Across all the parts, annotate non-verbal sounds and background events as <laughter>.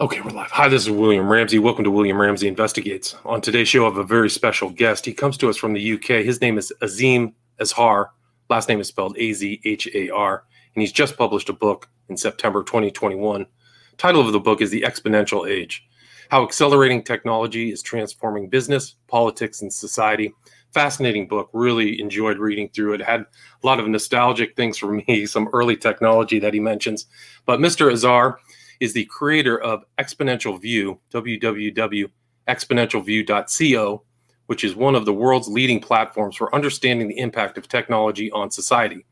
Okay, we're live. Hi, this is William Ramsey. Welcome to William Ramsey Investigates. On today's show, I have a very special guest. He comes to us from the UK. His name is Azeem Azhar. Last name is spelled A Z H A R. And he's just published a book in September 2021. Title of the book is The Exponential Age How Accelerating Technology is Transforming Business, Politics, and Society. Fascinating book. Really enjoyed reading through it. Had a lot of nostalgic things for me, <laughs> some early technology that he mentions. But Mr. Azhar, is the creator of Exponential View, www.exponentialview.co, which is one of the world's leading platforms for understanding the impact of technology on society.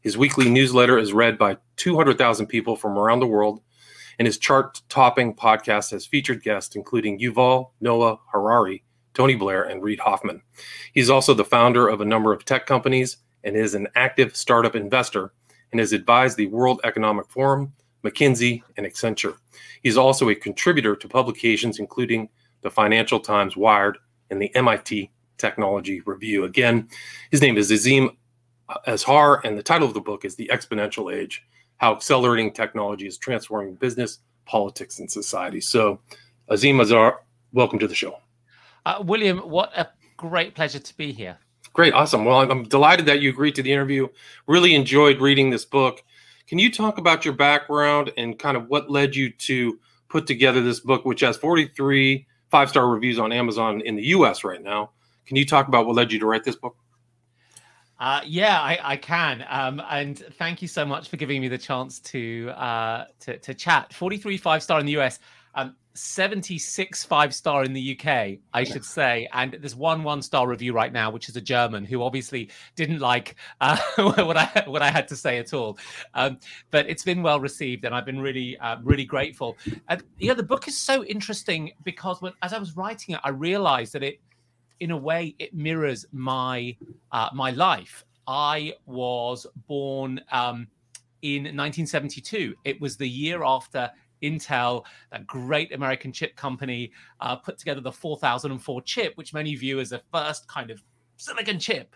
His weekly newsletter is read by 200,000 people from around the world, and his chart topping podcast has featured guests including Yuval Noah Harari, Tony Blair, and Reid Hoffman. He's also the founder of a number of tech companies and is an active startup investor and has advised the World Economic Forum, McKinsey, and Accenture. He's also a contributor to publications including the Financial Times Wired and the MIT Technology Review. Again, his name is Azeem Azhar, and the title of the book is The Exponential Age How Accelerating Technology is Transforming Business, Politics, and Society. So, Azeem Azhar, welcome to the show. Uh, William, what a great pleasure to be here. Great, awesome. Well, I'm delighted that you agreed to the interview. Really enjoyed reading this book. Can you talk about your background and kind of what led you to put together this book, which has 43 five star reviews on Amazon in the US right now? Can you talk about what led you to write this book? Uh, yeah, I, I can. Um, and thank you so much for giving me the chance to uh, to, to chat. 43 five star in the US. Um, 76 five star in the UK, I should say. And there's one one star review right now, which is a German who obviously didn't like uh, <laughs> what I what I had to say at all. Um, but it's been well received, and I've been really uh, really grateful. And yeah, the book is so interesting because when as I was writing it, I realized that it, in a way, it mirrors my uh, my life. I was born um, in 1972. It was the year after Intel, that great American chip company, uh, put together the 4004 chip, which many view as the first kind of silicon chip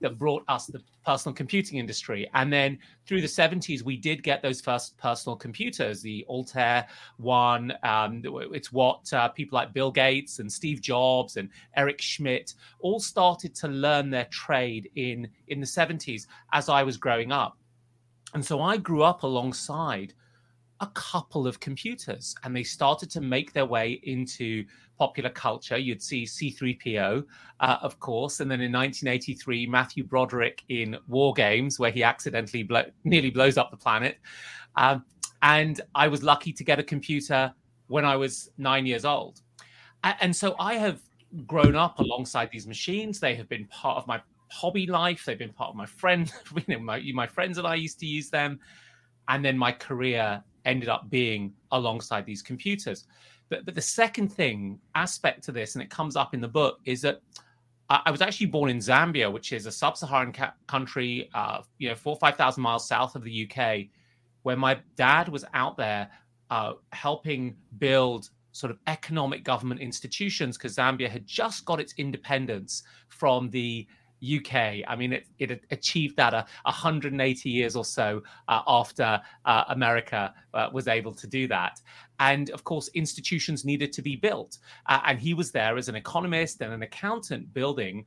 that brought us the personal computing industry. And then through the 70s, we did get those first personal computers, the Altair one. Um, it's what uh, people like Bill Gates and Steve Jobs and Eric Schmidt all started to learn their trade in, in the 70s as I was growing up. And so I grew up alongside a couple of computers and they started to make their way into popular culture. You'd see C3PO, uh, of course, and then in 1983, Matthew Broderick in War Games, where he accidentally nearly blows up the planet. Um, and I was lucky to get a computer when I was nine years old. And so I have grown up alongside these machines. They have been part of my hobby life. They've been part of my friends. <laughs> you know, my, my friends and I used to use them. And then my career ended up being alongside these computers. But, but the second thing aspect to this, and it comes up in the book, is that I, I was actually born in Zambia, which is a sub-Saharan ca- country, uh, you know, four five thousand miles south of the UK, where my dad was out there uh, helping build sort of economic government institutions because Zambia had just got its independence from the UK. I mean, it, it achieved that a 180 years or so uh, after uh, America uh, was able to do that. And of course, institutions needed to be built. Uh, and he was there as an economist and an accountant building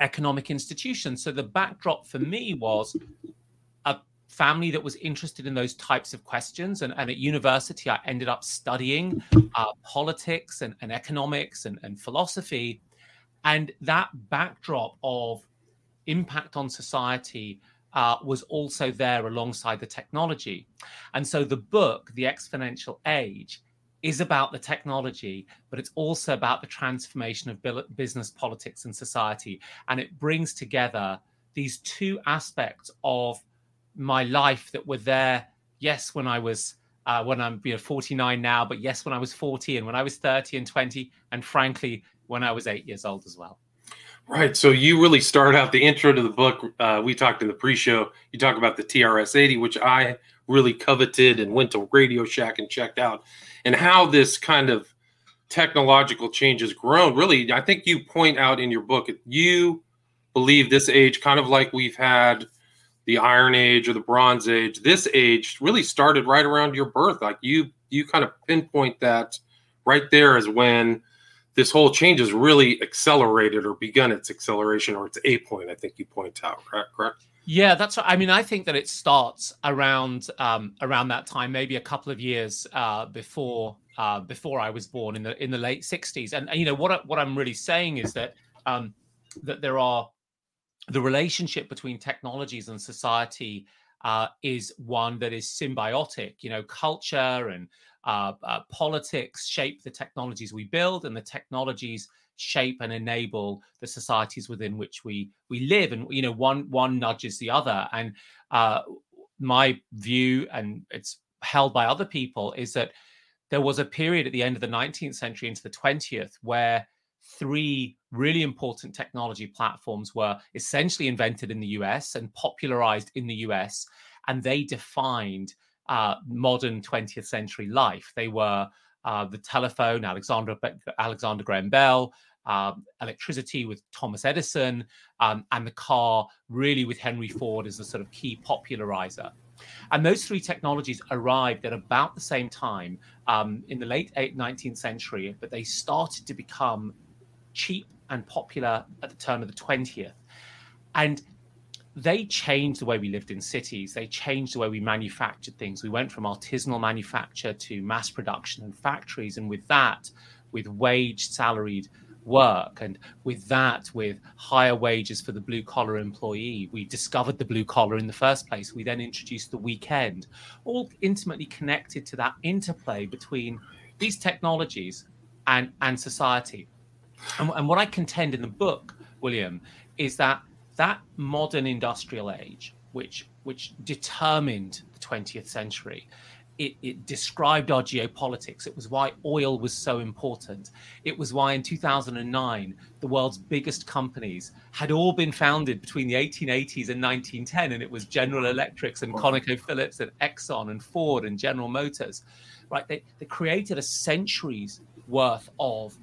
economic institutions. So the backdrop for me was a family that was interested in those types of questions. And, and at university, I ended up studying uh, politics and, and economics and, and philosophy and that backdrop of impact on society uh, was also there alongside the technology. And so the book, The Exponential Age, is about the technology, but it's also about the transformation of business, politics, and society. And it brings together these two aspects of my life that were there, yes, when I was. Uh, when I'm you know, 49 now, but yes, when I was 40 and when I was 30 and 20, and frankly, when I was eight years old as well. Right. So you really start out the intro to the book. Uh, we talked in the pre-show. You talk about the TRS 80, which I really coveted and went to Radio Shack and checked out, and how this kind of technological change has grown. Really, I think you point out in your book you believe this age, kind of like we've had the Iron Age or the Bronze Age. This age really started right around your birth. Like you, you kind of pinpoint that right there as when this whole change has really accelerated or begun its acceleration or its a point. I think you point out, correct? Yeah, that's. I mean, I think that it starts around um, around that time, maybe a couple of years uh, before uh, before I was born in the in the late '60s. And, and you know what what I'm really saying is that um, that there are the relationship between technologies and society uh, is one that is symbiotic. You know, culture and uh, uh, politics shape the technologies we build, and the technologies shape and enable the societies within which we we live. And you know, one one nudges the other. And uh, my view, and it's held by other people, is that there was a period at the end of the 19th century into the 20th where three really important technology platforms were essentially invented in the US and popularized in the US, and they defined uh, modern 20th century life. They were uh, the telephone, Alexander Alexander Graham Bell, um, electricity with Thomas Edison, um, and the car really with Henry Ford as the sort of key popularizer. And those three technologies arrived at about the same time um, in the late 19th century, but they started to become cheap and popular at the turn of the 20th. And they changed the way we lived in cities. They changed the way we manufactured things. We went from artisanal manufacture to mass production and factories. And with that, with wage salaried work, and with that, with higher wages for the blue collar employee, we discovered the blue collar in the first place. We then introduced the weekend, all intimately connected to that interplay between these technologies and, and society. And, and what I contend in the book, William, is that that modern industrial age, which which determined the 20th century, it, it, described our geopolitics. It was why oil was so important. It was why in 2009, the world's biggest companies had all been founded between the 1880s and 1910. And it was General Electrics and ConocoPhillips and Exxon and Ford and General Motors, right? They, they created a century's worth of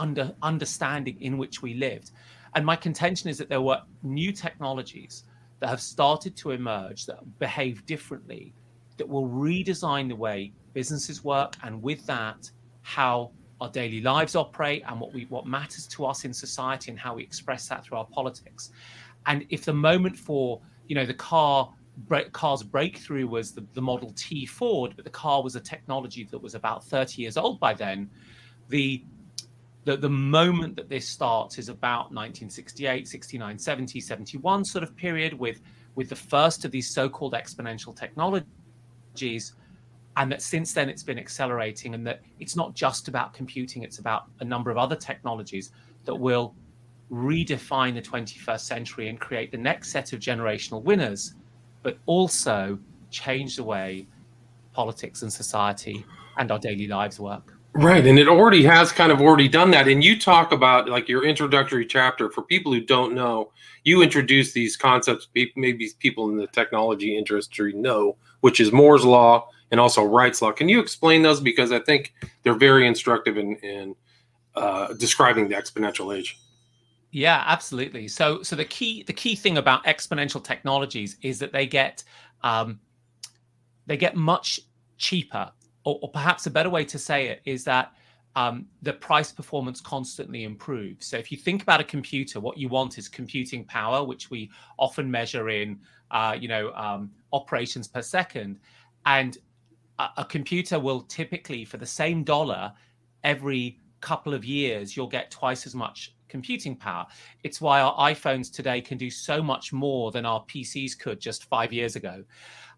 under understanding in which we lived. And my contention is that there were new technologies that have started to emerge that behave differently, that will redesign the way businesses work, and with that, how our daily lives operate and what we what matters to us in society and how we express that through our politics. And if the moment for you know the car car's breakthrough was the, the Model T Ford, but the car was a technology that was about 30 years old by then, the the, the moment that this starts is about 1968, 69, 70, 71 sort of period with, with the first of these so-called exponential technologies. And that since then it's been accelerating and that it's not just about computing, it's about a number of other technologies that will redefine the 21st century and create the next set of generational winners, but also change the way politics and society and our daily lives work. Right. And it already has kind of already done that. And you talk about like your introductory chapter for people who don't know, you introduce these concepts maybe people in the technology industry know, which is Moore's Law and also Wright's Law. Can you explain those? Because I think they're very instructive in, in uh, describing the exponential age. Yeah, absolutely. So, so the key the key thing about exponential technologies is that they get um, they get much cheaper or, or, perhaps a better way to say it is that um, the price performance constantly improves. So if you think about a computer, what you want is computing power, which we often measure in, uh, you know, um, operations per second, and a, a computer will typically, for the same dollar, every couple of years, you'll get twice as much computing power. It's why our iPhones today can do so much more than our PCs could just five years ago.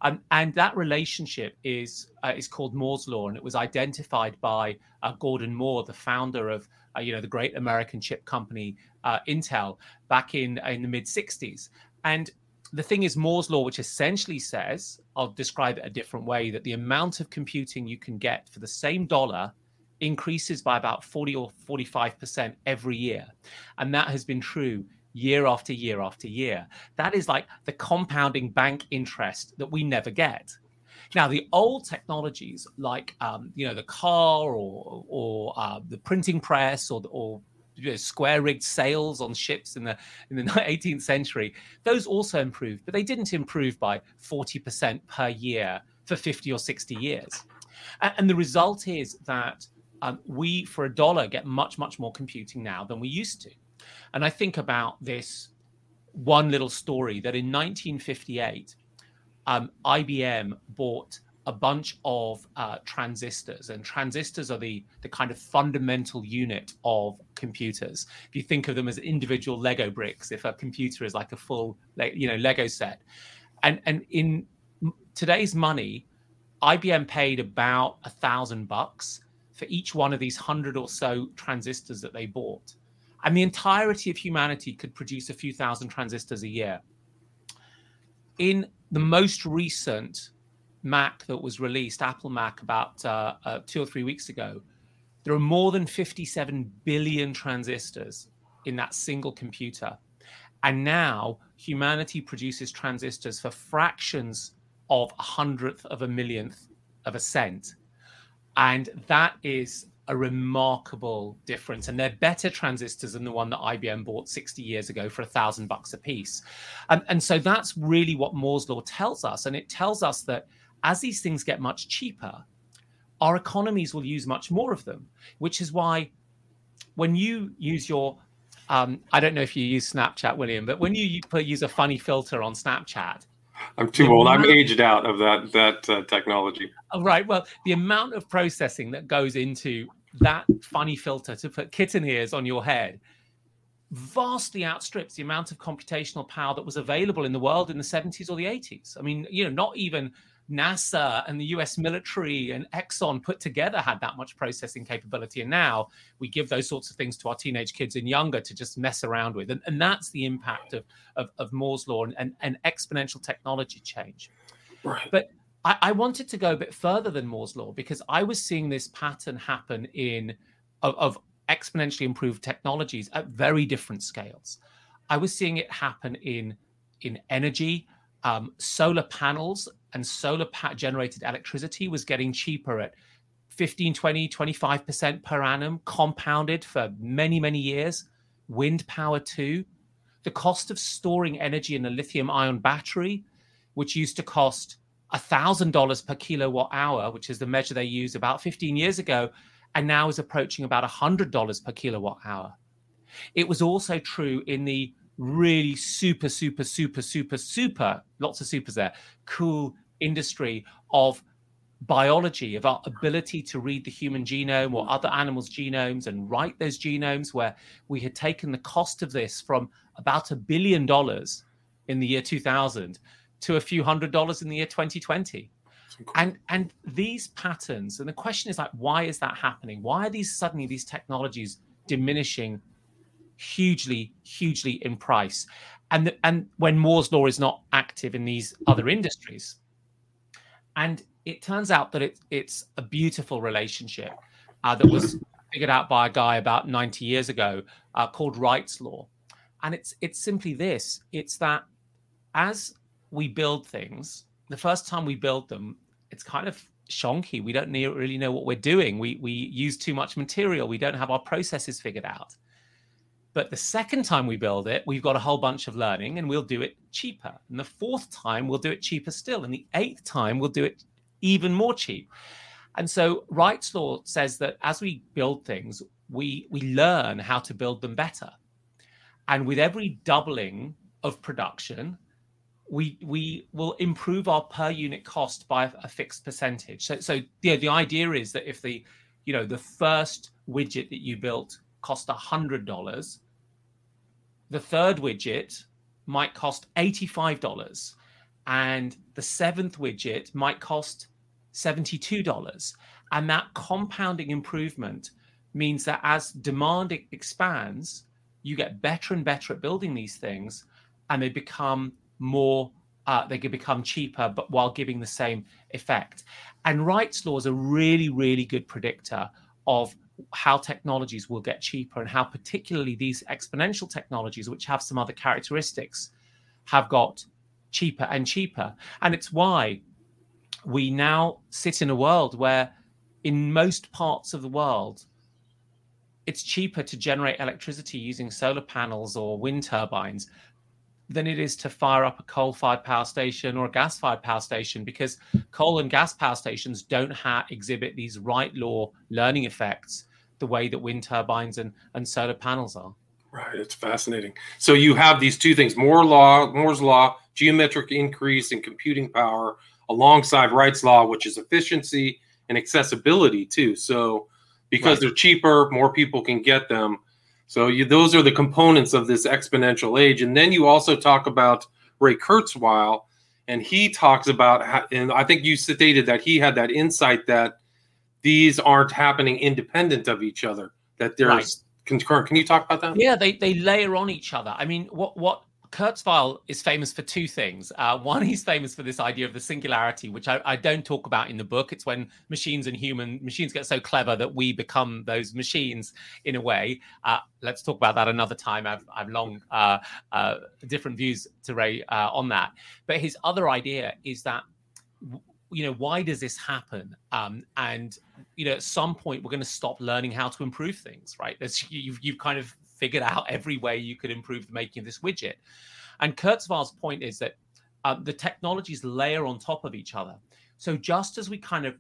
Um, and that relationship is uh, is called Moore's law, and it was identified by uh, Gordon Moore, the founder of uh, you know the great American chip company uh, Intel, back in in the mid '60s. And the thing is, Moore's law, which essentially says, I'll describe it a different way, that the amount of computing you can get for the same dollar increases by about 40 or 45% every year. And that has been true year after year after year. That is like the compounding bank interest that we never get. Now, the old technologies like um, you know the car or or uh, the printing press or or you know, square rigged sails on ships in the in the <laughs> 18th century, those also improved, but they didn't improve by 40% per year for 50 or 60 years. And, and the result is that um, we, for a dollar, get much, much more computing now than we used to. And I think about this one little story that in 1958, um, IBM bought a bunch of uh, transistors, and transistors are the the kind of fundamental unit of computers. If you think of them as individual Lego bricks, if a computer is like a full, you know, Lego set, and and in today's money, IBM paid about a thousand bucks for each one of these hundred or so transistors that they bought, and the entirety of humanity could produce a few thousand transistors a year. In the most recent Mac that was released, Apple Mac, about uh, uh, two or three weeks ago, there are more than 57 billion transistors in that single computer. And now humanity produces transistors for fractions of a hundredth of a millionth of a cent. And that is a remarkable difference. And they're better transistors than the one that IBM bought 60 years ago for a thousand bucks a piece. And, and so that's really what Moore's law tells us. And it tells us that as these things get much cheaper, our economies will use much more of them, which is why when you use your um, I don't know if you use Snapchat, William, but when you put, use a funny filter on Snapchat, I'm too old. I'm aged out of that that uh, technology. Oh, right. Well, the amount of processing that goes into that funny filter to put kitten ears on your head vastly outstrips the amount of computational power that was available in the world in the 70s or the 80s. I mean, you know, not even NASA and the US military and Exxon put together had that much processing capability. And now we give those sorts of things to our teenage kids and younger to just mess around with. And, and that's the impact of, of, of Moore's law and, and, and, exponential technology change. Right. But I, I, wanted to go a bit further than Moore's law because I was seeing this pattern happen in of, of exponentially improved technologies at very different scales. I was seeing it happen in in energy. Um, solar panels and solar generated electricity was getting cheaper at 15, 20, 25% per annum, compounded for many, many years. Wind power, too. The cost of storing energy in a lithium ion battery, which used to cost $1,000 per kilowatt hour, which is the measure they used about 15 years ago, and now is approaching about $100 per kilowatt hour. It was also true in the really super, super, super, super, super, lots of supers there, cool industry of biology, of our ability to read the human genome or other animals' genomes and write those genomes, where we had taken the cost of this from about a billion dollars in the year 2000 to a few hundred dollars in the year 2020. And and these patterns, and the question is like, why is that happening? Why are these suddenly these technologies diminishing hugely, hugely in price? And the, and when Moore's law is not active in these other industries, and it turns out that it, it's a beautiful relationship uh, that was figured out by a guy about 90 years ago uh, called Wright's law. And it's it's simply this: it's that as we build things, the first time we build them, it's kind of shonky. We don't really know what we're doing. We we use too much material. We don't have our processes figured out. But the second time we build it, we've got a whole bunch of learning and we'll do it cheaper. And the fourth time, we'll do it cheaper still. And the eighth time, we'll do it even more cheap. And so Wright's law says that as we build things, we, we learn how to build them better. And with every doubling of production, we we will improve our per unit cost by a, a fixed percentage. So so yeah, the idea is that if the you know the first widget that you built cost $100, the third widget might cost $85 and the seventh widget might cost $72 and that compounding improvement means that as demand expands you get better and better at building these things and they become more uh, they can become cheaper but while giving the same effect. And Wright's law is a really really good predictor of how technologies will get cheaper and how particularly these exponential technologies which have some other characteristics have got cheaper and cheaper. And it's why we now sit in a world where in most parts of the world it's cheaper to generate electricity using solar panels or wind turbines than it is to fire up a coal fired power station or a gas fired power station because coal and gas power stations don't ha- exhibit these Wright law learning effects the way that wind turbines and, and solar panels are. Right, it's fascinating. So you have these two things: Moore law, Moore's law, geometric increase in computing power, alongside Wright's law, which is efficiency and accessibility too. So because right. they're cheaper, more people can get them. So you, those are the components of this exponential age. And then you also talk about Ray Kurzweil, and he talks about, how, and I think you stated that he had that insight that these aren't happening independent of each other. That there's right concurrent. Can you talk about that? Yeah, they they layer on each other. I mean, what what Kurzweil is famous for two things. Uh, one, he's famous for this idea of the singularity, which I, I, don't talk about in the book. It's when machines and human machines get so clever that we become those machines in a way. Uh, let's talk about that another time. I've, I've long uh, uh different views to Ray uh, on that. But his other idea is that you know why does this happen um, and you know at some point we're going to stop learning how to improve things right As you've, you've kind of figured out every way you could improve the making of this widget. And kurzweil's point is that um, the technologies layer on top of each other. So just as we kind of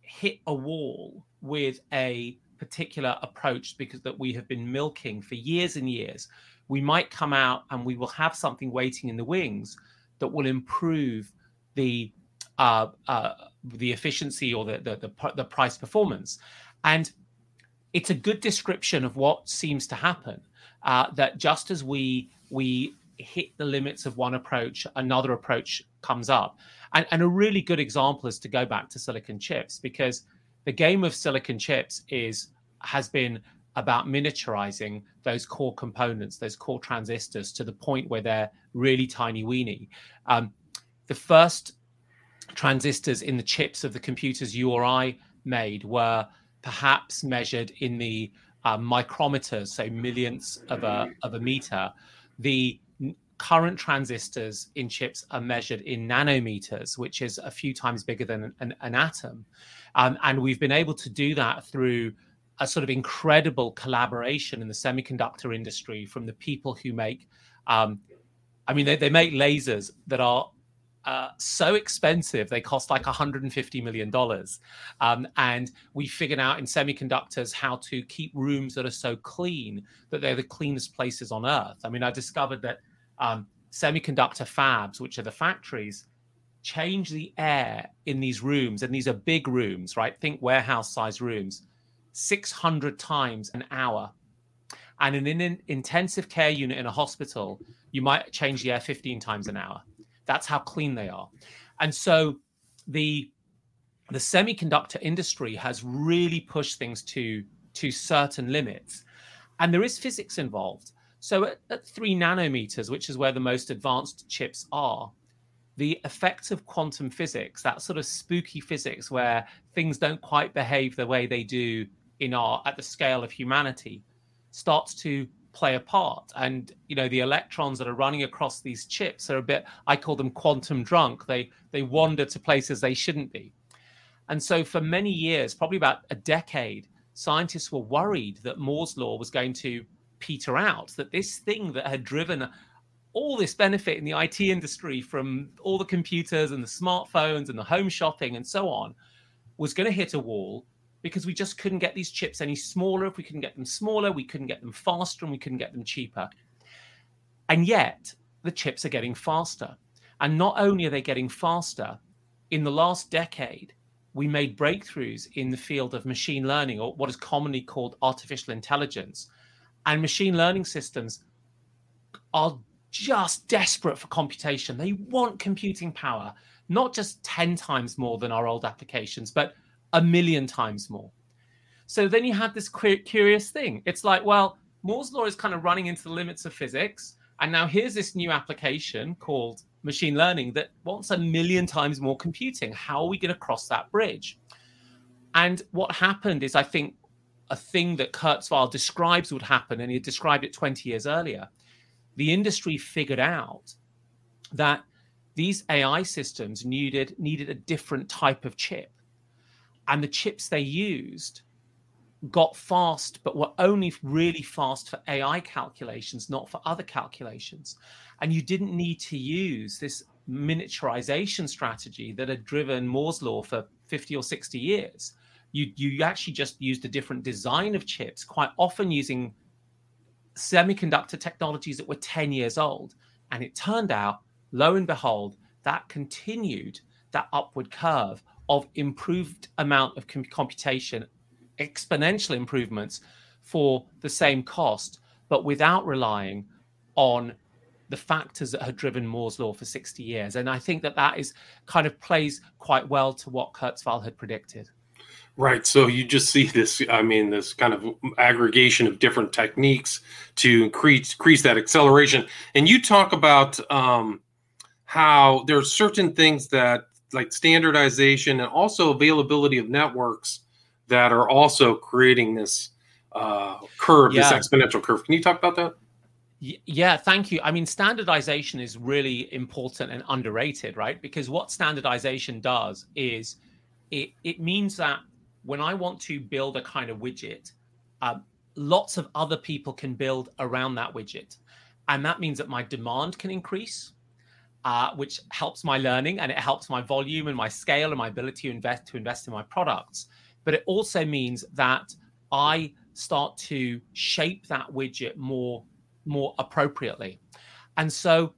hit a wall with a particular approach because that we have been milking for years and years we might come out and we will have something waiting in the wings that will improve the uh, uh, the efficiency or the, the, the the price performance, and it's a good description of what seems to happen. Uh, that just as we we hit the limits of one approach, another approach comes up, and, and a really good example is to go back to silicon chips because the game of silicon chips is has been about miniaturizing those core components, those core transistors, to the point where they're really tiny weeny. Um, the first transistors in the chips of the computers you or I made were perhaps measured in the uh, micrometers, so millionths of a, of a meter. The current transistors in chips are measured in nanometers, which is a few times bigger than an, an atom. Um, and we've been able to do that through a sort of incredible collaboration in the semiconductor industry from the people who make, um, I mean, they, they make lasers that are uh, so expensive they cost like 150 million dollars. Um, and we figured out in semiconductors how to keep rooms that are so clean that they're the cleanest places on earth. I mean i discovered that um, semiconductor fabs which are the factories change the air in these rooms and these are big rooms right? Think warehouse size rooms 600 times an hour. And in an intensive care unit in a hospital you might change the air 15 times an hour that's how clean they are. And so the the semiconductor industry has really pushed things to to certain limits. And there is physics involved. So at, at three nanometers, which is where the most advanced chips are, the effects of quantum physics, that sort of spooky physics where things don't quite behave the way they do in our at the scale of humanity, starts to play a part. And you know the electrons that are running across these chips are a bit i call them quantum drunk. They they wander to places they shouldn't be. And so for many years probably about a decade scientists were worried that moore's law was going to peter out that this thing that had driven all this benefit in the IT industry from all the computers and the smartphones and the home shopping and so on was going to hit a wall because we just couldn't get these chips any smaller. If we couldn't get them smaller, we couldn't get them faster and we couldn't get them cheaper. And yet, the chips are getting faster. And not only are they getting faster, in the last decade, we made breakthroughs in the field of machine learning, or what is commonly called artificial intelligence. And machine learning systems are just desperate for computation. They want computing power, not just 10 times more than our old applications, but a million times more. So then you have this curious thing. It's like, well, Moore's law is kind of running into the limits of physics. And now here's this new application called machine learning that wants a million times more computing. How are we going to cross that bridge? And what happened is, I think, a thing that Kurzweil describes would happen, and he described it 20 years earlier. The industry figured out that these AI systems needed needed a different type of chip and the chips they used got fast, but were only really fast for AI calculations, not for other calculations. And you didn't need to use this miniaturization strategy that had driven Moore's law for 50 or 60 years. You, you actually just used a different design of chips, quite often using semiconductor technologies that were 10 years old. And it turned out, lo and behold, that continued that upward curve of improved amount of computation, exponential improvements for the same cost, but without relying on the factors that had driven Moore's law for 60 years. And I think that that is kind of plays quite well to what Kurzweil had predicted. Right. So you just see this, I mean, this kind of aggregation of different techniques to increase, increase that acceleration. And you talk about um, how there are certain things that, like standardization and also availability of networks, that are also creating this uh, curve, yeah. this exponential curve. Can you talk about that? Yeah, thank you. I mean, standardization is really important and underrated, right? Because what standardization does is it, it means that when I want to build a kind of widget, uh, lots of other people can build around that widget. And that means that my demand can increase, uh, which helps my learning and it helps my volume and my scale and my ability to invest to invest in my products. But it also means that I start to shape that widget more more appropriately. And so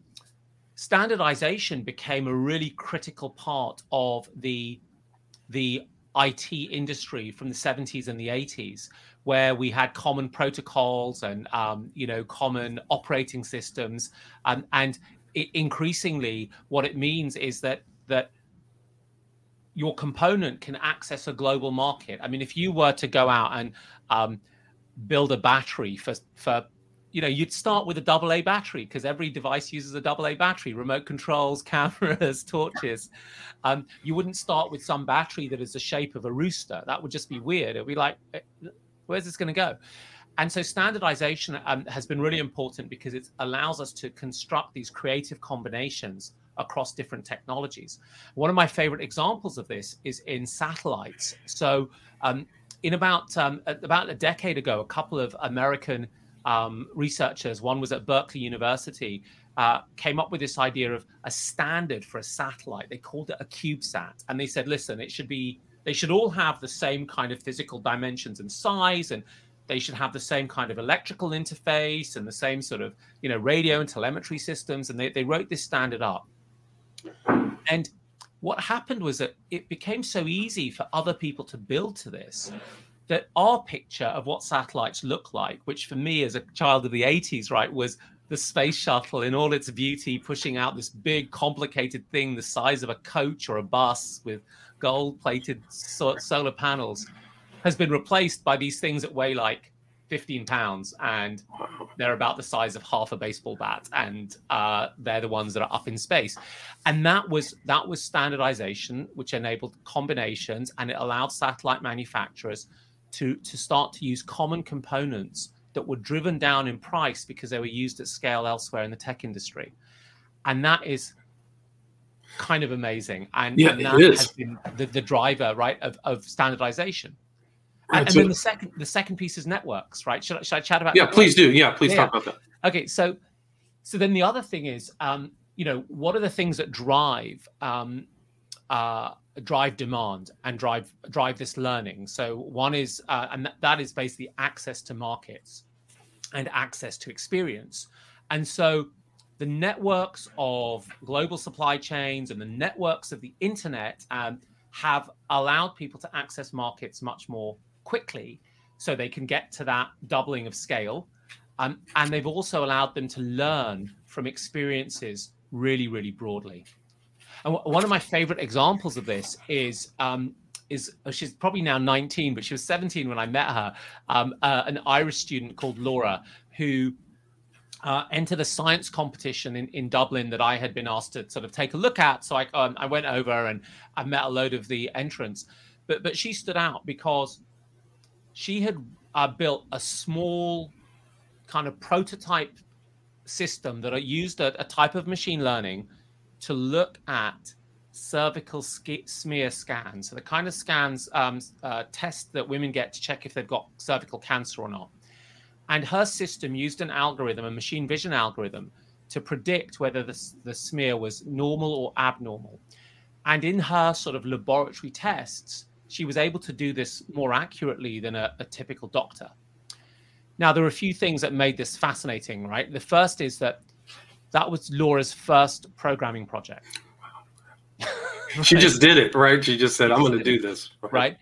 standardization became a really critical part of the the IT industry from the 70s and the 80s, where we had common protocols and um, you know common operating systems, um, and increasingly what it means is that that your component can access a global market. I mean, if you were to go out and um, build a battery for for you know you'd start with a double a battery because every device uses a double a battery remote controls <laughs> cameras torches. Um, you wouldn't start with some battery that is the shape of a rooster. That would just be weird. It'd be like where's this going to go and so standardization um, has been really important because it allows us to construct these creative combinations across different technologies one of my favorite examples of this is in satellites so um, in about um, about a decade ago a couple of american um, researchers, one was at Berkeley University, uh, came up with this idea of a standard for a satellite. They called it a CubeSat. And they said, listen, it should be, they should all have the same kind of physical dimensions and size, and they should have the same kind of electrical interface and the same sort of, you know, radio and telemetry systems. And they, they wrote this standard up. And what happened was that it became so easy for other people to build to this that our picture of what satellites look like, which for me as a child of the 80s, right, was the space shuttle in all its beauty, pushing out this big, complicated thing the size of a coach or a bus with gold plated so- solar panels, has been replaced by these things that weigh like 15 pounds and they're about the size of half a baseball bat and uh, they're the ones that are up in space and that was that was standardization which enabled combinations and it allowed satellite manufacturers to to start to use common components that were driven down in price because they were used at scale elsewhere in the tech industry, and that is kind of amazing. And, yeah, and that has been the, the driver, right, of, of standardization. And, so, then the second the second piece is networks, right? Should, should I chat about? Yeah, please do. Yeah, please yeah. talk about that. Okay, so so then the other thing is, um, you know, what are the things that drive um, uh, drive demand and drive drive this learning. So one is, uh, and that is basically access to markets and access to experience. And so the networks of global supply chains and the networks of the internet um, have allowed people to access markets much more quickly so they can get to that doubling of scale. Um, and they've also allowed them to learn from experiences really, really broadly. And one of my favorite examples of this is um, is uh, she's probably now 19, but she was 17 when I met her. Um, uh, an Irish student called Laura who uh, entered a science competition in, in Dublin that I had been asked to sort of take a look at. So I um, I went over and I met a load of the entrants, but but she stood out because she had uh, built a small kind of prototype system that used a, a type of machine learning to look at cervical smear scans, so the kind of scans um, uh, that women get to check if they've got cervical cancer or not. And her system used an algorithm, a machine vision algorithm, to predict whether the, the smear was normal or abnormal. And in her sort of laboratory tests, she was able to do this more accurately than a, a typical doctor. Now, there are a few things that made this fascinating, right? The first is that that was Laura's first programming project. <laughs> she just did it, right? She just said, I'm going to do this. Right? right?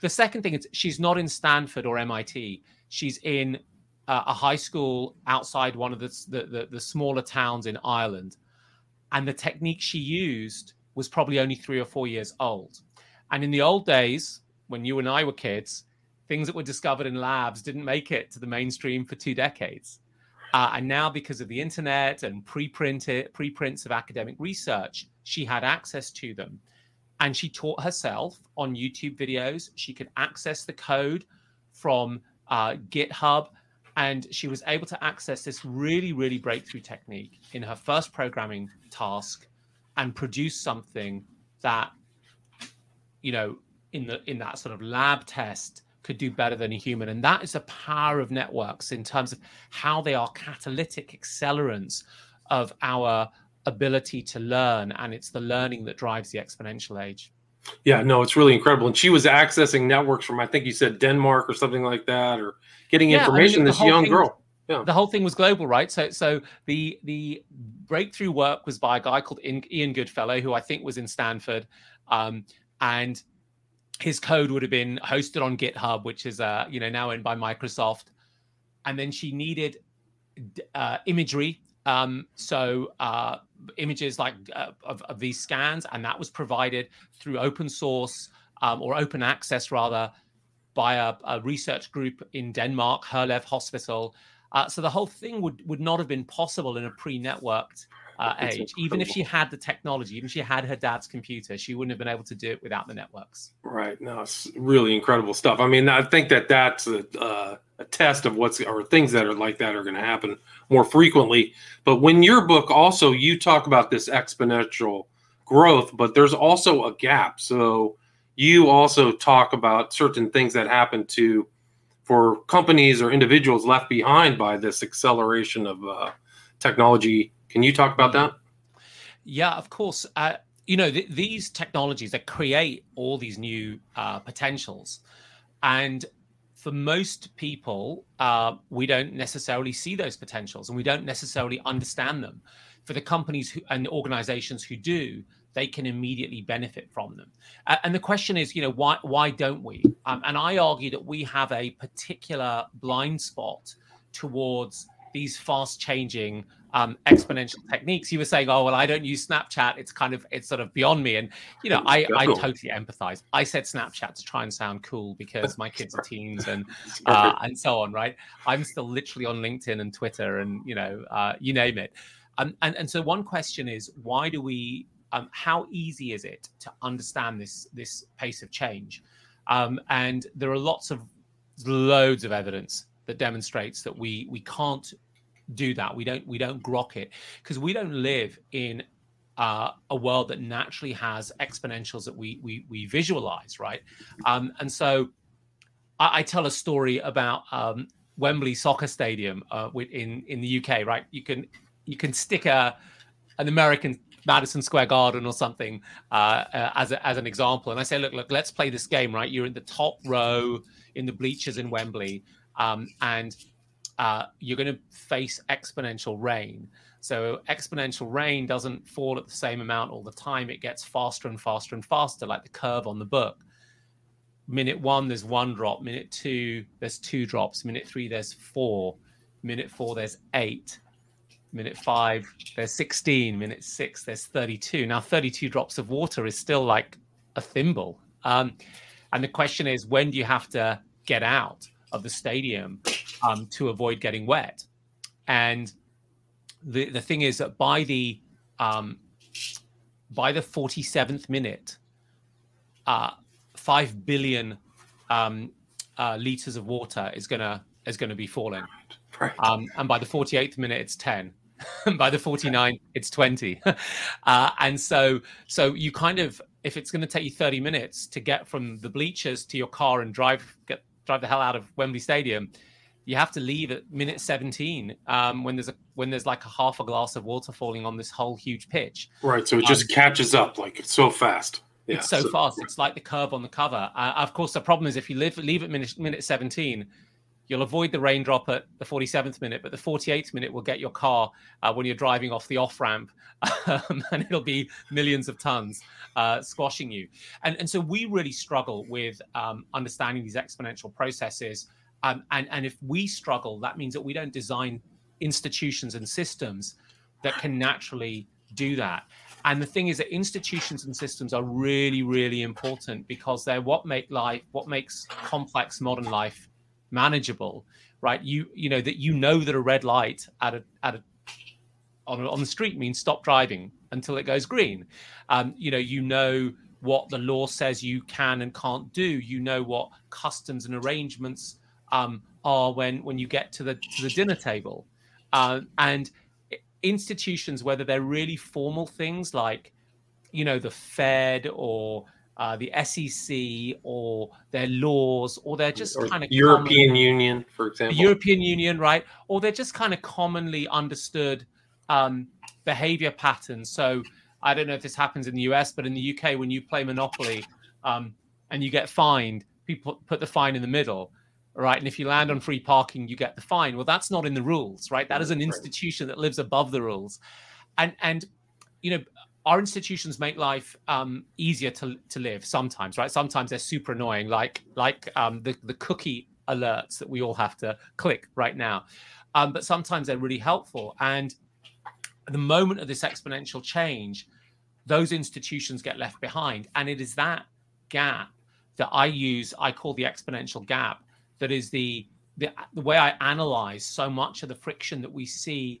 The second thing is she's not in Stanford or MIT. She's in uh, a high school outside one of the, the, the, the smaller towns in Ireland. And the technique she used was probably only three or four years old. And in the old days, when you and I were kids, things that were discovered in labs didn't make it to the mainstream for two decades. Uh, and now, because of the internet and preprinted preprints of academic research, she had access to them. And she taught herself on YouTube videos. She could access the code from uh, GitHub. And she was able to access this really, really breakthrough technique in her first programming task and produce something that, you know, in the in that sort of lab test could do better than a human. And that is the power of networks in terms of how they are catalytic accelerants of our ability to learn. And it's the learning that drives the exponential age. Yeah, no, it's really incredible. And she was accessing networks from, I think you said Denmark or something like that, or getting yeah, information. I mean, this young girl. Yeah. The whole thing was global, right? So, so the the breakthrough work was by a guy called Ian Goodfellow, who I think was in Stanford, um, and his code would have been hosted on GitHub, which is uh, you know now owned by Microsoft. And then she needed uh, imagery, um, so uh, images like uh, of, of, these scans, and that was provided through open source um, or open access rather by a, a, research group in Denmark, Herlev Hospital. Uh, so the whole thing would would not have been possible in a pre-networked uh, age. Even if she had the technology, even if she had her dad's computer, she wouldn't have been able to do it without the networks. Right. No, it's really incredible stuff. I mean, I think that that's a, uh, a test of what's or things that are like that are going to happen more frequently. But when your book also you talk about this exponential growth, but there's also a gap. So you also talk about certain things that happen to for companies or individuals left behind by this acceleration of uh, technology can you talk about that? Yeah, of course. Uh, you know, th- these technologies that create all these new uh, potentials. And for most people, uh, we don't necessarily see those potentials and we don't necessarily understand them. For the companies who, and organizations who do, they can immediately benefit from them. And the question is, you know, why why don't we? Um, and I argue that we have a particular blind spot towards these fast changing um, exponential techniques. You were saying, "Oh well, I don't use Snapchat. It's kind of it's sort of beyond me." And you know, I I totally empathize. I said Snapchat to try and sound cool because my kids are <laughs> teens and uh, and so on. Right? I'm still literally on LinkedIn and Twitter and you know, uh, you name it. Um, and and so one question is, why do we? Um, how easy is it to understand this this pace of change? Um, and there are lots of loads of evidence that demonstrates that we we can't do that. We don't we don't grok it because we don't live in uh, a world that naturally has exponentials that we we, we visualize, right? Um, and so I, I, tell a story about um, Wembley Soccer Stadium uh, in in the UK, right? You can you can stick a an American Madison Square Garden or something uh, uh, as a, as an example, and I say, look, look, let's play this game, right? You're in the top row in the bleachers in Wembley, um, and uh, you're going to face exponential rain. So exponential rain doesn't fall at the same amount all the time. It gets faster and faster and faster, like the curve on the book. Minute one, there's one drop. Minute two, there's two drops. Minute three, there's four. Minute four, there's eight. Minute five, there's 16. Minute six, there's 32. Now, 32 drops of water is still like a thimble. Um, and the question is, when do you have to get out? Of the stadium um, to avoid getting wet. And the the thing is that by the um, by the 47th minute, uh, five billion um, uh, liters of water is gonna is gonna be falling, right. um, and by the 48th minute, it's 10. <laughs> by the 49 it's 20 <laughs> uh, and so so you kind of if it's going to take you 30 minutes to get from the bleachers to your car and drive get drive the hell out of wembley stadium you have to leave at minute 17 um, when there's a when there's like a half a glass of water falling on this whole huge pitch. Right so it just um, catches up like it's so fast. Yeah, it's so, so, fast it's like the curve on the cover. Uh, of course the problem is if you live, leave at minute, minute 17 You'll avoid the raindrop at the 47th minute, but the 48th minute will get your car uh, when you're driving off the off ramp, <laughs> um, and it'll be millions of tons uh, squashing you. And, and so we really struggle with um, understanding these exponential processes. Um, and, and if we struggle, that means that we don't design institutions and systems that can naturally do that. And the thing is that institutions and systems are really, really important because they're what make life, what makes complex modern life manageable, right? You you know that you know that a red light at a at a on, on the street means stop driving until it goes green. Um, you know, you know what the law says you can and can't do. You know what customs and arrangements um, are when when you get to the to the dinner table, uh, and institutions, whether they're really formal things like, you know, the Fed or uh, the SEC or their laws, or they're just kind of European common, Union, for example. European Union, right? Or they're just kind of commonly understood um, behavior patterns. So I don't know if this happens in the US, but in the UK, when you play Monopoly um, and you get fined, people put the fine in the middle. Right. And if you land on free parking, you get the fine. Well, that's not in the rules, right? That is an institution that lives above the rules. And and you know, our institutions make life um, easier to, to live sometimes, right? Sometimes they're super annoying, like like um, the the cookie alerts that we all have to click right now. Um, but sometimes they're really helpful. And the moment of this exponential change, those institutions get left behind, and it is that gap that I use. I call the exponential gap. That is the the, the way I analyze so much of the friction that we see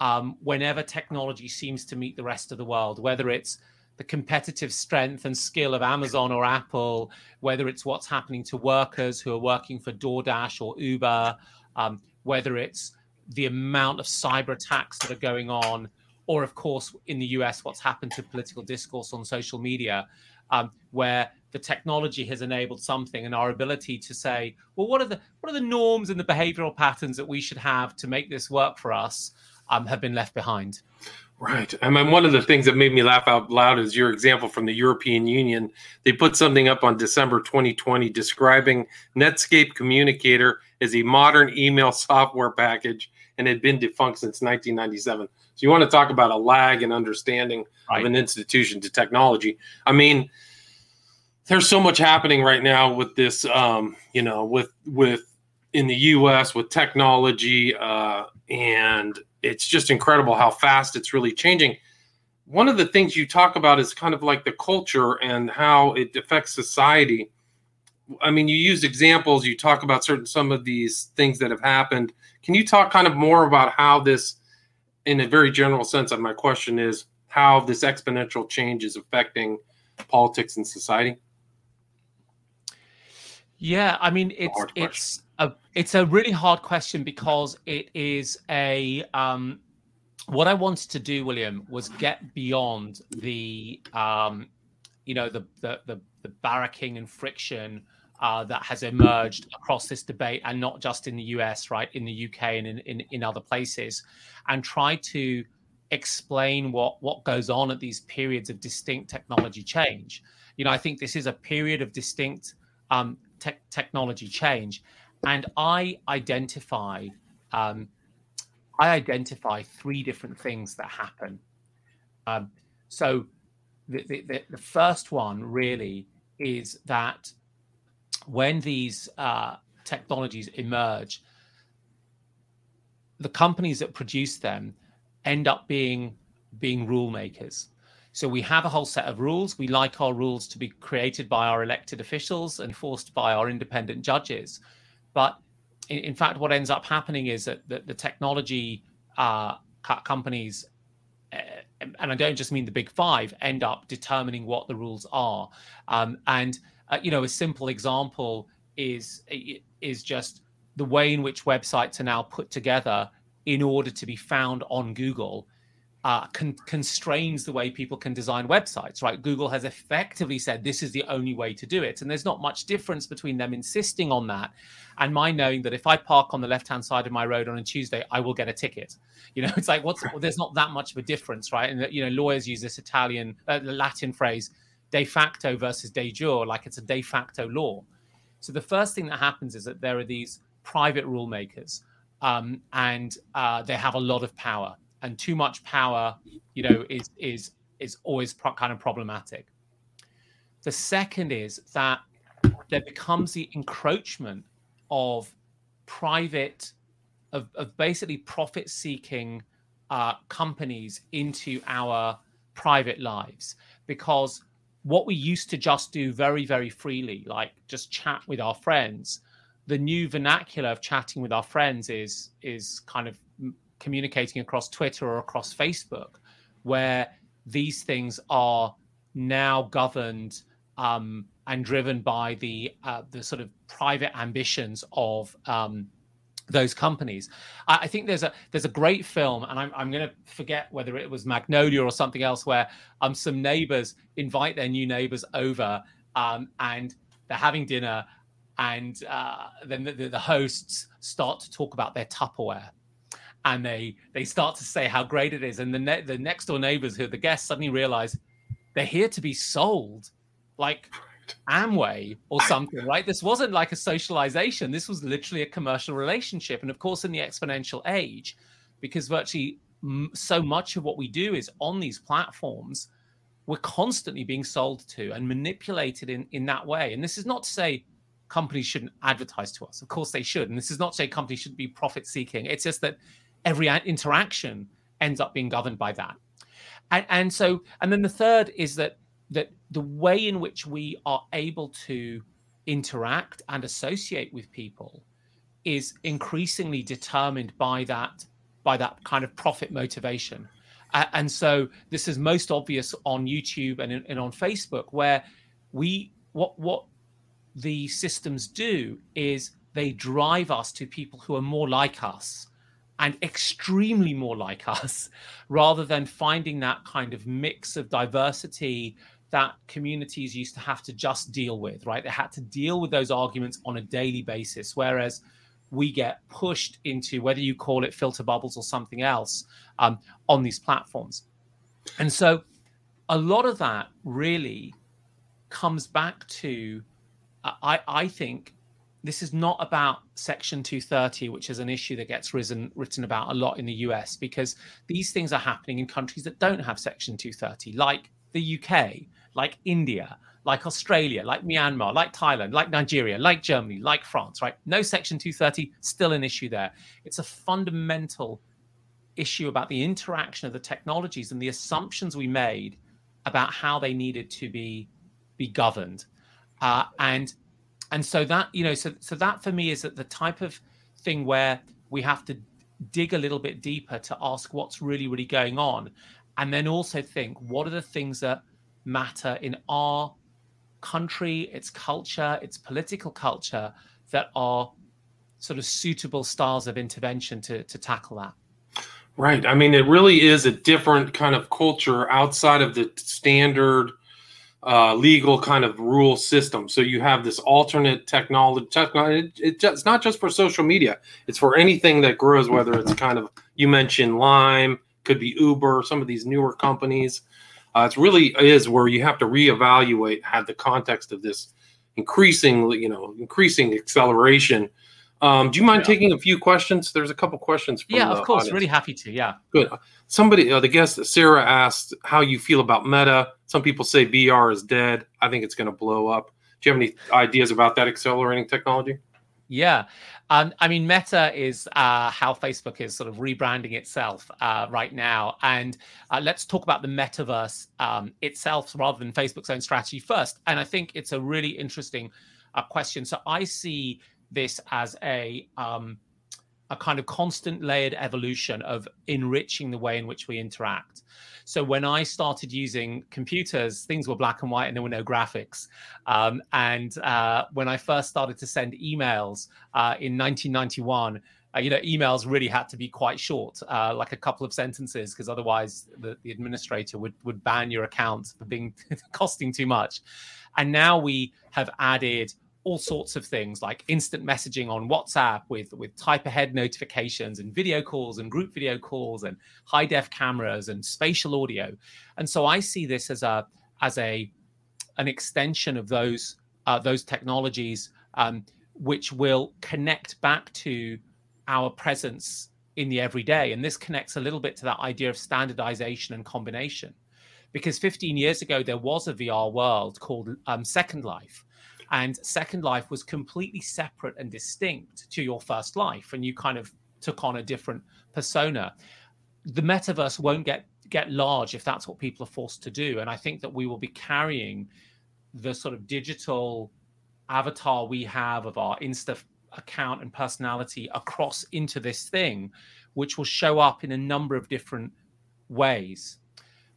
um, whenever technology seems to meet the rest of the world, whether it's the competitive strength and skill of Amazon or Apple, whether it's what's happening to workers who are working for DoorDash or Uber, um, whether it's the amount of cyber attacks that are going on, or of course in the US, what's happened to political discourse on social media, um, where the technology has enabled something and our ability to say, well, what are the what are the norms and the behavioral patterns that we should have to make this work for us? Um, have been left behind. Right. I mean, one of the things that made me laugh out loud is your example from the European Union. They put something up on December 2020 describing Netscape Communicator as a modern email <laughs> software package and had been defunct since 1997. So you want to talk about a lag in understanding right. of an institution to technology. I mean, there's so much happening right now with this, um, you know, with with in the U.S. with technology uh, and it's just incredible how fast it's really changing. One of the things you talk about is kind of like the culture and how it affects society. I mean, you use examples, you talk about certain some of these things that have happened. Can you talk kind of more about how this, in a very general sense, of my question is how this exponential change is affecting politics and society? Yeah, I mean, it's it's a it's a really hard question because it is a um, what I wanted to do, William, was get beyond the um, you know the the the, the barracking and friction uh, that has emerged across this debate, and not just in the US, right, in the UK and in, in, in other places, and try to explain what what goes on at these periods of distinct technology change. You know, I think this is a period of distinct um, te- technology change, and I identify um, I identify three different things that happen. Um, so the, the, the, first one really is that when these uh, technologies emerge, the companies that produce them end up being being rule makers. So we have a whole set of rules. We like our rules to be created by our elected officials and enforced by our independent judges. But in, in fact, what ends up happening is that the, the technology uh, companies, uh, and I don't just mean the big five, end up determining what the rules are. Um, and uh, you know, a simple example is is just the way in which websites are now put together in order to be found on Google uh, con- constrains the way people can design websites, right? Google has effectively said this is the only way to do it. And there's not much difference between them insisting on that and my knowing that if I park on the left hand side of my road on a Tuesday, I will get a ticket. You know, <laughs> it's like, what's well, there's not that much of a difference, right? And, that, you know, lawyers use this Italian, uh, Latin phrase, de facto versus de jure, like it's a de facto law. So the first thing that happens is that there are these private rule makers um, and uh, they have a lot of power and too much power, you know, is is is always pro- kind of problematic. The second is that there becomes the encroachment of private, of, of basically profit seeking uh, companies into our private lives because what we used to just do very very freely like just chat with our friends the new vernacular of chatting with our friends is is kind of communicating across Twitter or across Facebook, where these things are now governed um, and driven by the uh, the sort of private ambitions of um, those companies. I, I, think there's a there's a great film, and I'm I'm going to forget whether it was Magnolia or something else, where um some neighbors invite their new neighbors over, um, and they're having dinner, and uh, then the, the hosts start to talk about their Tupperware and they they start to say how great it is, and the ne- the next door neighbors who are the guests suddenly realize they're here to be sold, like Amway or <laughs> something, right? This wasn't like a socialization. This was literally a commercial relationship, and of course, in the exponential age, because virtually so much of what we do is on these platforms we're constantly being sold to and manipulated in in that way. And this is not to say companies shouldn't advertise to us. Of course they should. And this is not to say companies shouldn't be profit seeking it's just that every interaction ends up being governed by that. And, and so, and then the third is that that the way in which we are able to interact and associate with people is increasingly determined by that by that kind of profit motivation. Uh, and so this is most obvious on YouTube and, and on Facebook, where we what what the systems do is they drive us to people who are more like us and extremely more like us rather than finding that kind of mix of diversity that communities used to have to just deal with, right? They had to deal with those arguments on a daily basis, whereas we get pushed into whether you call it filter bubbles or something else um, on these platforms. And so a lot of that really comes back to, uh, I, I think, this is not about Section 230, which is an issue that gets risen, written about a lot in the US, because these things are happening in countries that don't have Section 230, like the UK, like India, like Australia, like Myanmar, like Thailand, like Nigeria, like Germany, like France, right? No Section 230, still an issue there. It's a fundamental issue about the interaction of the technologies and the assumptions we made about how they needed to be be governed. Uh, and and so that you know so so that for me is that the type of thing where we have to dig a little bit deeper to ask what's really really going on. And then also think what are the things that matter in our country its culture its political culture that are sort of suitable styles of intervention to to tackle that? Right. I mean it really is a different kind of culture outside of the standard uh, legal kind of rule system. So you have this alternate technology. technology it, it, it's not just for social media; it's for anything that grows. Whether it's kind of you mentioned Lime, could be Uber, some of these newer companies. Uh, it really is where you have to reevaluate had the context of this increasing, you know, increasing acceleration um, do you mind yeah. taking a few questions? There's a couple questions. yeah, of course. Audience. Really happy to. Yeah. Good. Somebody, uh, the guest Sarah asked how you feel about Meta. Some people say VR is dead. I think it's going to blow up. Do you have any ideas about that accelerating technology? Yeah. Um, I mean, Meta is uh, how Facebook is sort of rebranding itself uh, right now. And uh, let's talk about the metaverse um, itself rather than Facebook's own strategy first. And I think it's a really interesting uh, question. So I see this as a um, a kind of constant layered evolution of enriching the way in which we interact. So when I started using computers, things were black and white and there were no graphics. Um, and uh, when I first started to send emails uh, in 1991, uh, you know, emails really had to be quite short, uh, like a couple of sentences, because otherwise the, the administrator would would ban your account for being <laughs> costing too much. And now we have added all sorts of things like instant messaging on WhatsApp with with type ahead notifications and video calls and group video calls and high def cameras and spatial audio. And so I see this as a as a an extension of those uh, those technologies, um, which will connect back to our presence in the everyday. And this connects a little bit to that idea of standardization and combination. Because 15 years ago, there was a VR world called um, Second Life, and Second Life was completely separate and distinct to your first life, and you kind of took on a different persona. The metaverse won't get get large if that's what people are forced to do, and I think that we will be carrying the sort of digital avatar we have of our Insta account and personality across into this thing, which will show up in a number of different ways.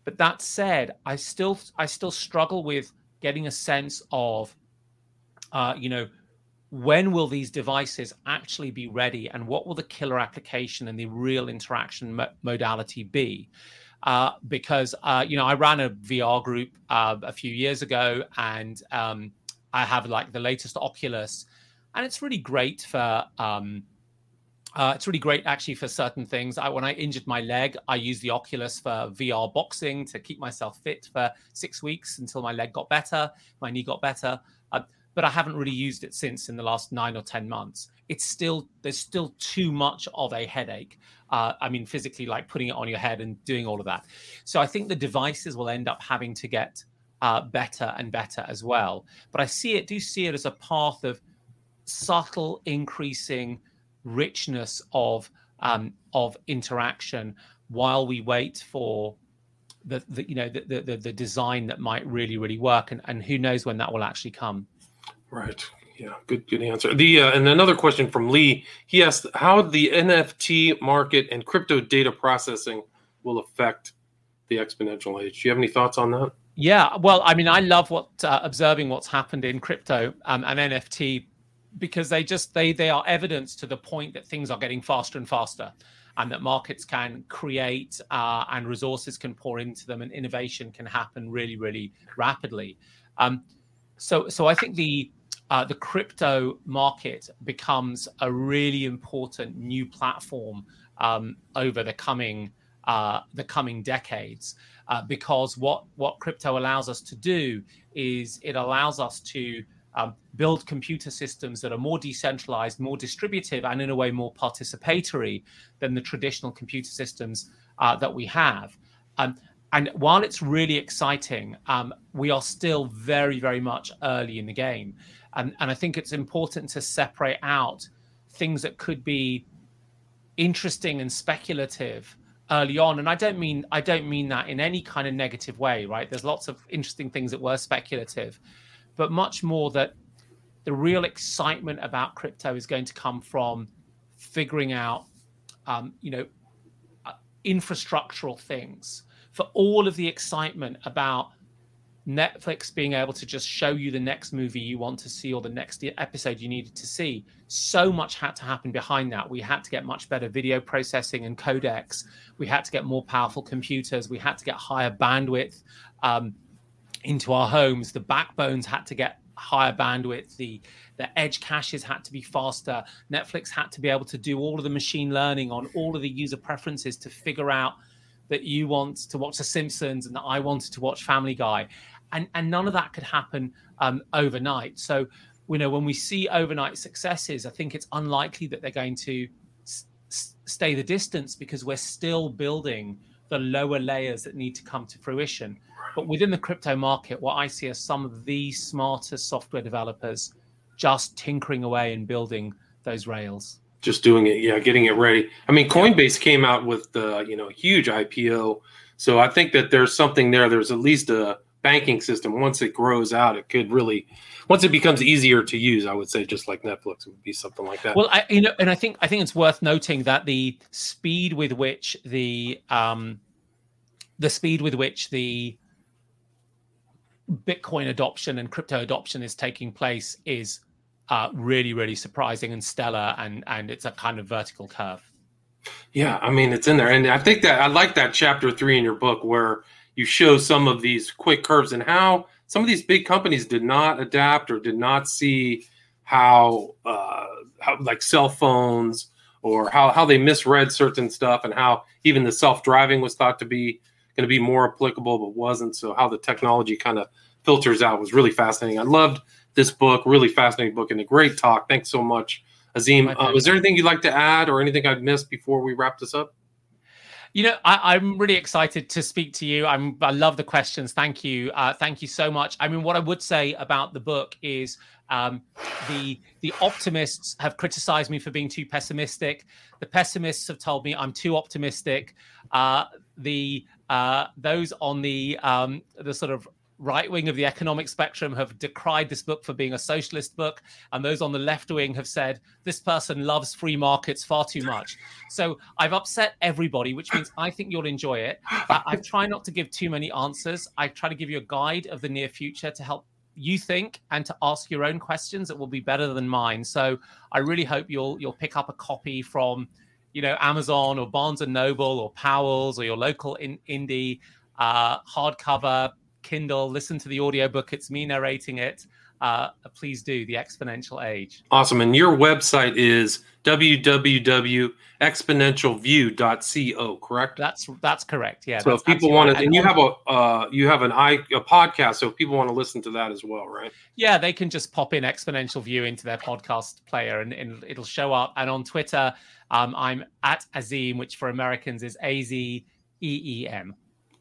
But that said, I still I still struggle with getting a sense of uh, you know, when will these devices actually be ready and what will the killer application and the real interaction mo- modality be? Uh, because, uh, you know, I ran a VR group uh, a few years ago and um, I have like the latest Oculus and it's really great for. Um, uh, it's really great actually for certain things. I, when I injured my leg, I used the Oculus for VR boxing to keep myself fit for six weeks until my leg got better, my knee got better. Uh, but I haven't really used it since in the last nine or 10 months. It's still, there's still too much of a headache. Uh, I mean, physically, like putting it on your head and doing all of that. So I think the devices will end up having to get uh, better and better as well. But I see it, do see it as a path of subtle increasing richness of um, of interaction while we wait for the, the you know the, the the design that might really really work and, and who knows when that will actually come Right. Yeah. Good. Good answer. The uh, and another question from Lee. He asked how the NFT market and crypto data processing will affect the exponential age. Do you have any thoughts on that? Yeah. Well, I mean, I love what uh, observing what's happened in crypto um, and NFT because they just they they are evidence to the point that things are getting faster and faster and that markets can create uh, and resources can pour into them and innovation can happen really really rapidly um, so so i think the uh, the crypto market becomes a really important new platform um, over the coming uh, the coming decades. Uh, because what what crypto allows us to do is it allows us to um, build computer systems that are more decentralized, more distributive, and in a way more participatory than the traditional computer systems uh, that we have. Um, and while it's really exciting, um, we are still very, very much early in the game. And, and I think it's important to separate out things that could be interesting and speculative early on. And i don't mean i don't mean that in any kind of negative way right? There's lots of interesting things that were speculative but much more that the real excitement about crypto is going to come from figuring out um, you know uh, infrastructural things. For all of the excitement about Netflix being able to just show you the next movie you want to see or the next episode you needed to see. So much had to happen behind that. We had to get much better video processing and codecs. We had to get more powerful computers. We had to get higher bandwidth um, into our homes. The backbones had to get higher bandwidth. The the edge caches had to be faster. Netflix had to be able to do all of the machine learning on all of the user preferences to figure out that you want to watch The Simpsons and that I wanted to watch Family Guy and and none of that could happen um, overnight. So you know when we see overnight successes, I think it's unlikely that they're going to s- stay the distance because we're still building the lower layers that need to come to fruition. But within the crypto market, what I see are some of the smartest software developers just tinkering away and building those rails. Just doing it, yeah, getting it ready. I mean, Coinbase came out with the you know huge IPO, so I think that there's something there. There's at least a banking system once it grows out it could really once it becomes easier to use i would say just like netflix it would be something like that well i you know and i think i think it's worth noting that the speed with which the um the speed with which the bitcoin adoption and crypto adoption is taking place is uh, really, really surprising and stellar, and and it's a kind of vertical curve. Yeah, I mean it's in there, and I think that I like that chapter three in your book where you show some of these quick curves and how some of these big companies did not adapt or did not see how, uh, how like cell phones or how how they misread certain stuff and how even the self driving was thought to be going to be more applicable but wasn't. So how the technology kind of filters out was really fascinating. I loved this book, really fascinating book, and a great talk. Thanks so much, Azeem. Uh, is there anything you'd like to add or anything I've missed before we wrap this up? You know, I, am really excited to speak to you. I'm, I love the questions. Thank you. Uh, thank you so much. I mean, what I would say about the book is um, the the optimists have criticized me for being too pessimistic. The pessimists have told me I'm too optimistic. Uh, the uh, those on the um, the sort of right wing of the economic spectrum have decried this book for being a socialist book, and those on the left wing have said this person loves free markets far too much. So I've upset everybody, which means I think you'll enjoy it. I, I try not to give too many answers. I try to give you a guide of the near future to help you think and to ask your own questions that will be better than mine. So I really hope you'll you'll pick up a copy from you know Amazon or Barnes and Noble or Powell's or your local in, indie uh, hardcover Kindle, listen to the audiobook. It's me narrating it. Uh, please do the exponential age. Awesome. And your website is www.exponentialview.co, correct? That's that's correct. Yeah. So if people want to, and you have a uh, you have an i a podcast, so if people want to listen to that as well, right? Yeah, they can just pop in Exponential View into their podcast player, and, and it'll show up. And on Twitter, um, I'm at Azeem, which for Americans is A Z E E M.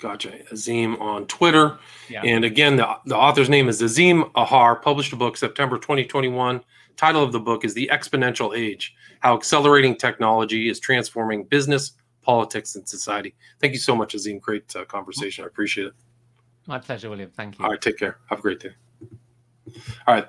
Gotcha. Azeem on Twitter. Yeah. And again, the, the author's name is Azeem Azhar, published a book September 2021. Title of the book is The Exponential Age How Accelerating Technology is Transforming Business, Politics, and Society. Thank you so much, Azeem. Great uh, conversation. I appreciate it. My pleasure, William. Thank you. All right. Take care. Have a great day. All right.